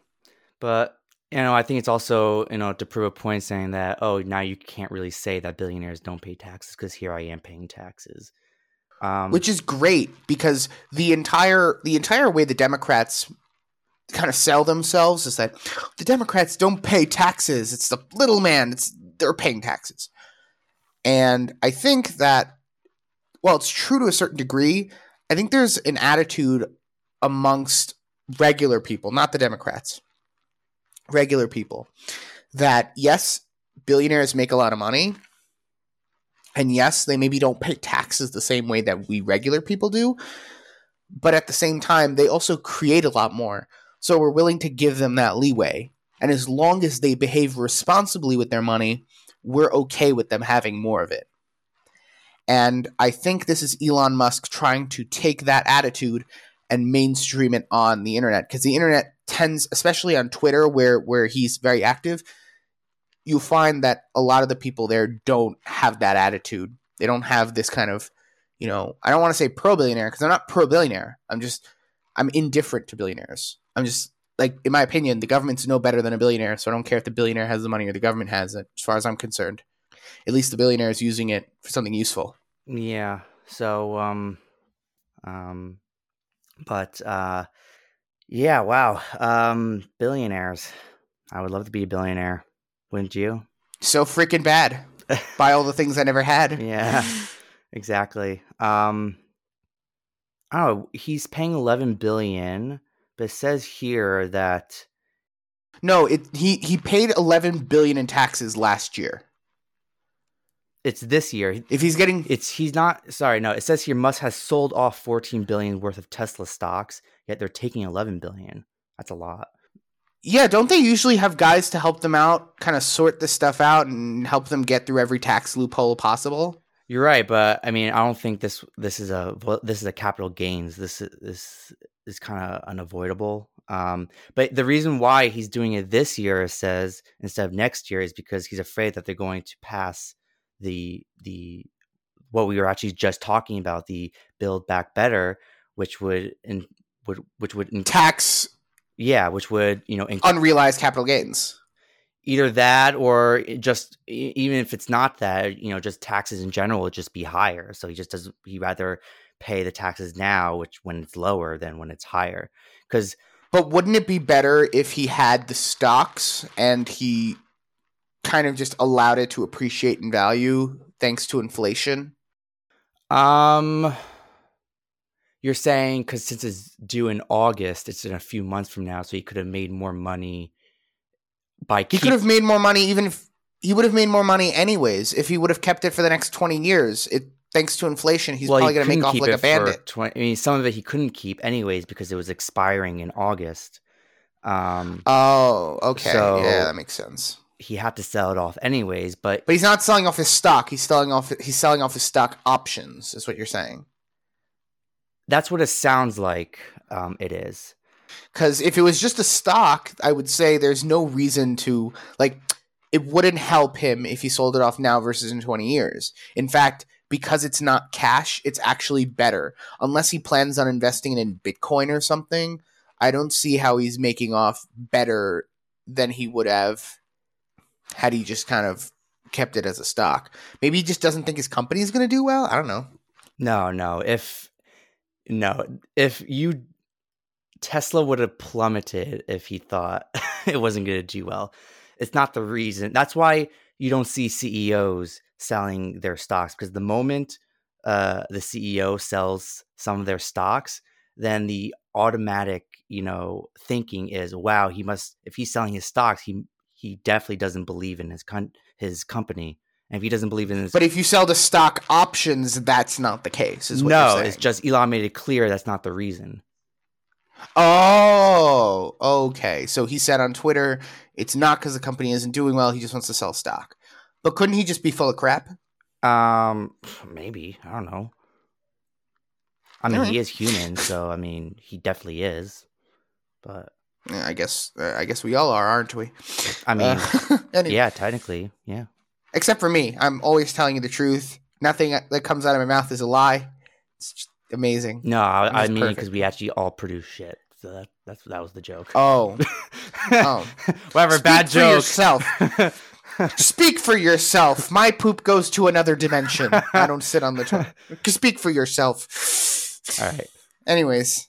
but you know, I think it's also you know to prove a point saying that oh now you can't really say that billionaires don't pay taxes because here I am paying taxes, um, which is great because the entire the entire way the Democrats kind of sell themselves is that the Democrats don't pay taxes. It's the little man. It's they're paying taxes, and I think that well, it's true to a certain degree. I think there's an attitude amongst regular people, not the Democrats, regular people, that yes, billionaires make a lot of money. And yes, they maybe don't pay taxes the same way that we regular people do. But at the same time, they also create a lot more. So we're willing to give them that leeway. And as long as they behave responsibly with their money, we're okay with them having more of it. And I think this is Elon Musk trying to take that attitude and mainstream it on the internet because the internet tends especially on Twitter where where he's very active you find that a lot of the people there don't have that attitude. They don't have this kind of you know I don't want to say pro billionaire because I'm not pro billionaire I'm just I'm indifferent to billionaires. I'm just like in my opinion the government's no better than a billionaire so I don't care if the billionaire has the money or the government has it as far as I'm concerned. At least the billionaire is using it for something useful. Yeah. So um um but uh, yeah, wow. Um, billionaires. I would love to be a billionaire. Wouldn't you? So freaking bad. Buy all the things I never had. Yeah, exactly. Um, oh, he's paying eleven billion, but it says here that no, it he he paid eleven billion in taxes last year it's this year. If he's getting, it's he's not. Sorry, no. It says here Musk has sold off 14 billion worth of Tesla stocks, yet they're taking 11 billion. That's a lot. Yeah, don't they usually have guys to help them out, kind of sort this stuff out and help them get through every tax loophole possible? You're right, but I mean, I don't think this this is a this is a capital gains. This is this is kind of unavoidable. Um, but the reason why he's doing it this year, says instead of next year, is because he's afraid that they're going to pass the the what we were actually just talking about the build back better which would in would which would in, tax yeah which would you know inc- unrealized capital gains. Either that or just even if it's not that you know just taxes in general would just be higher. So he just does he rather pay the taxes now which when it's lower than when it's higher. Because but wouldn't it be better if he had the stocks and he kind of just allowed it to appreciate in value thanks to inflation? Um, you're saying because since it's due in August, it's in a few months from now, so he could have made more money by. Keep- he could have made more money even if he would have made more money anyways if he would have kept it for the next twenty years. It thanks to inflation, he's well, probably going to make off like a bandit. 20, I mean, some of it he couldn't keep anyways because it was expiring in August. Um, oh, okay, so, yeah, that makes sense he had to sell it off anyways. But but he's not selling off his stock. He's selling off he's selling off his stock options. Is what you're saying? That's what it sounds like. Um, it is. Because if it was just a stock, I would say there's no reason to like. It wouldn't help him if he sold it off now versus in 20 years. In fact, because it's not cash, it's actually better. Unless he plans on investing it in Bitcoin or something, I don't see how he's making off better than he would have had he just kind of kept it as a stock. Maybe he just doesn't think his company is going to do well. I don't know. No, no. If no, if you Tesla would have plummeted if he thought it wasn't going to do well. It's not the reason. That's why you don't see CEOs selling their stocks because the moment uh, the CEO sells some of their stocks, then the automatic, you know, thinking is, wow, he must. If he's selling his stocks, he he definitely doesn't believe in his con- his company. And if he doesn't believe in his, But if you sell the stock options, that's not the case. Is what no, it's just Elon made it clear that's not the reason. Oh, okay. So he said on Twitter, it's not because the company isn't doing well. He just wants to sell stock. But couldn't he just be full of crap? Um, maybe I don't know. I mean, Alright. he is human, so I mean, he definitely is. But I guess. Uh, I guess we all are, aren't we? I mean, Uh, anyway, yeah, technically, yeah. Except for me, I'm always telling you the truth. Nothing that comes out of my mouth is a lie. It's amazing. No, I, I mean because we actually all produce shit. So that that's that was the joke. Oh, oh. whatever. Speak bad for joke. yourself. Speak for yourself. My poop goes to another dimension. I don't sit on the toilet. Speak for yourself. all right. Anyways,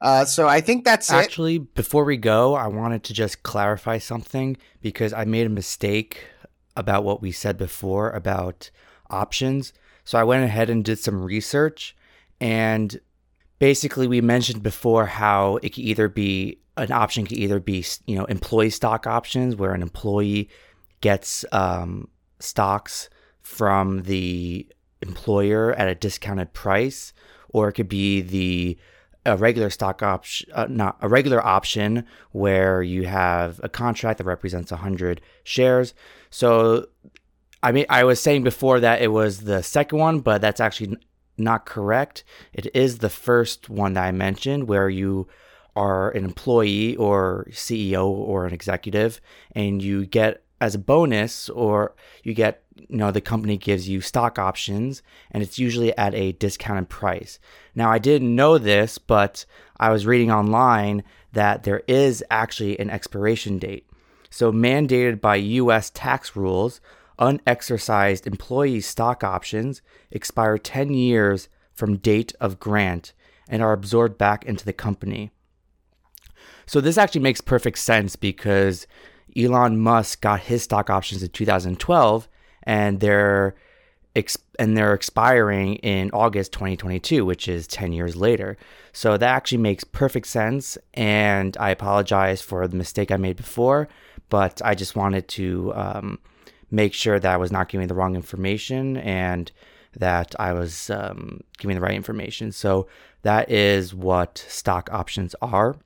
uh, so I think that's it. Actually, before we go, I wanted to just clarify something because I made a mistake about what we said before about options. So I went ahead and did some research and basically we mentioned before how it could either be an option could either be, you know, employee stock options where an employee gets um, stocks from the employer at a discounted price or it could be the a regular stock option, uh, not a regular option where you have a contract that represents 100 shares. So, I mean, I was saying before that it was the second one, but that's actually not correct. It is the first one that I mentioned where you are an employee or CEO or an executive and you get as a bonus or you get you know the company gives you stock options and it's usually at a discounted price. Now i didn't know this but i was reading online that there is actually an expiration date. So mandated by us tax rules unexercised employee stock options expire 10 years from date of grant and are absorbed back into the company. So this actually makes perfect sense because Elon Musk got his stock options in 2012 and they're and they're expiring in August 2022, which is 10 years later. So that actually makes perfect sense and I apologize for the mistake I made before, but I just wanted to um, make sure that I was not giving the wrong information and that I was um, giving the right information. So that is what stock options are.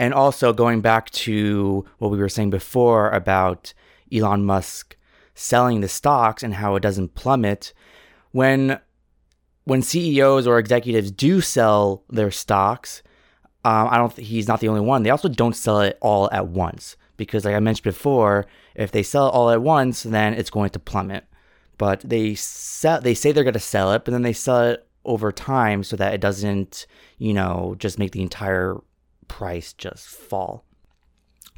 And also going back to what we were saying before about Elon Musk selling the stocks and how it doesn't plummet when when CEOs or executives do sell their stocks, um, I don't. He's not the only one. They also don't sell it all at once because, like I mentioned before, if they sell it all at once, then it's going to plummet. But they sell. They say they're going to sell it, but then they sell it over time so that it doesn't, you know, just make the entire price just fall.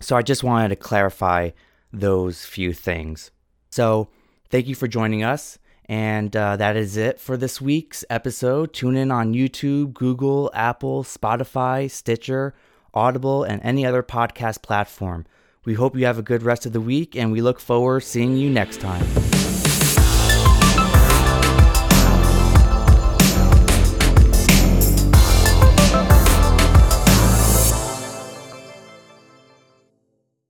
So I just wanted to clarify those few things. So thank you for joining us. And uh, that is it for this week's episode. Tune in on YouTube, Google, Apple, Spotify, Stitcher, Audible, and any other podcast platform. We hope you have a good rest of the week, and we look forward seeing you next time.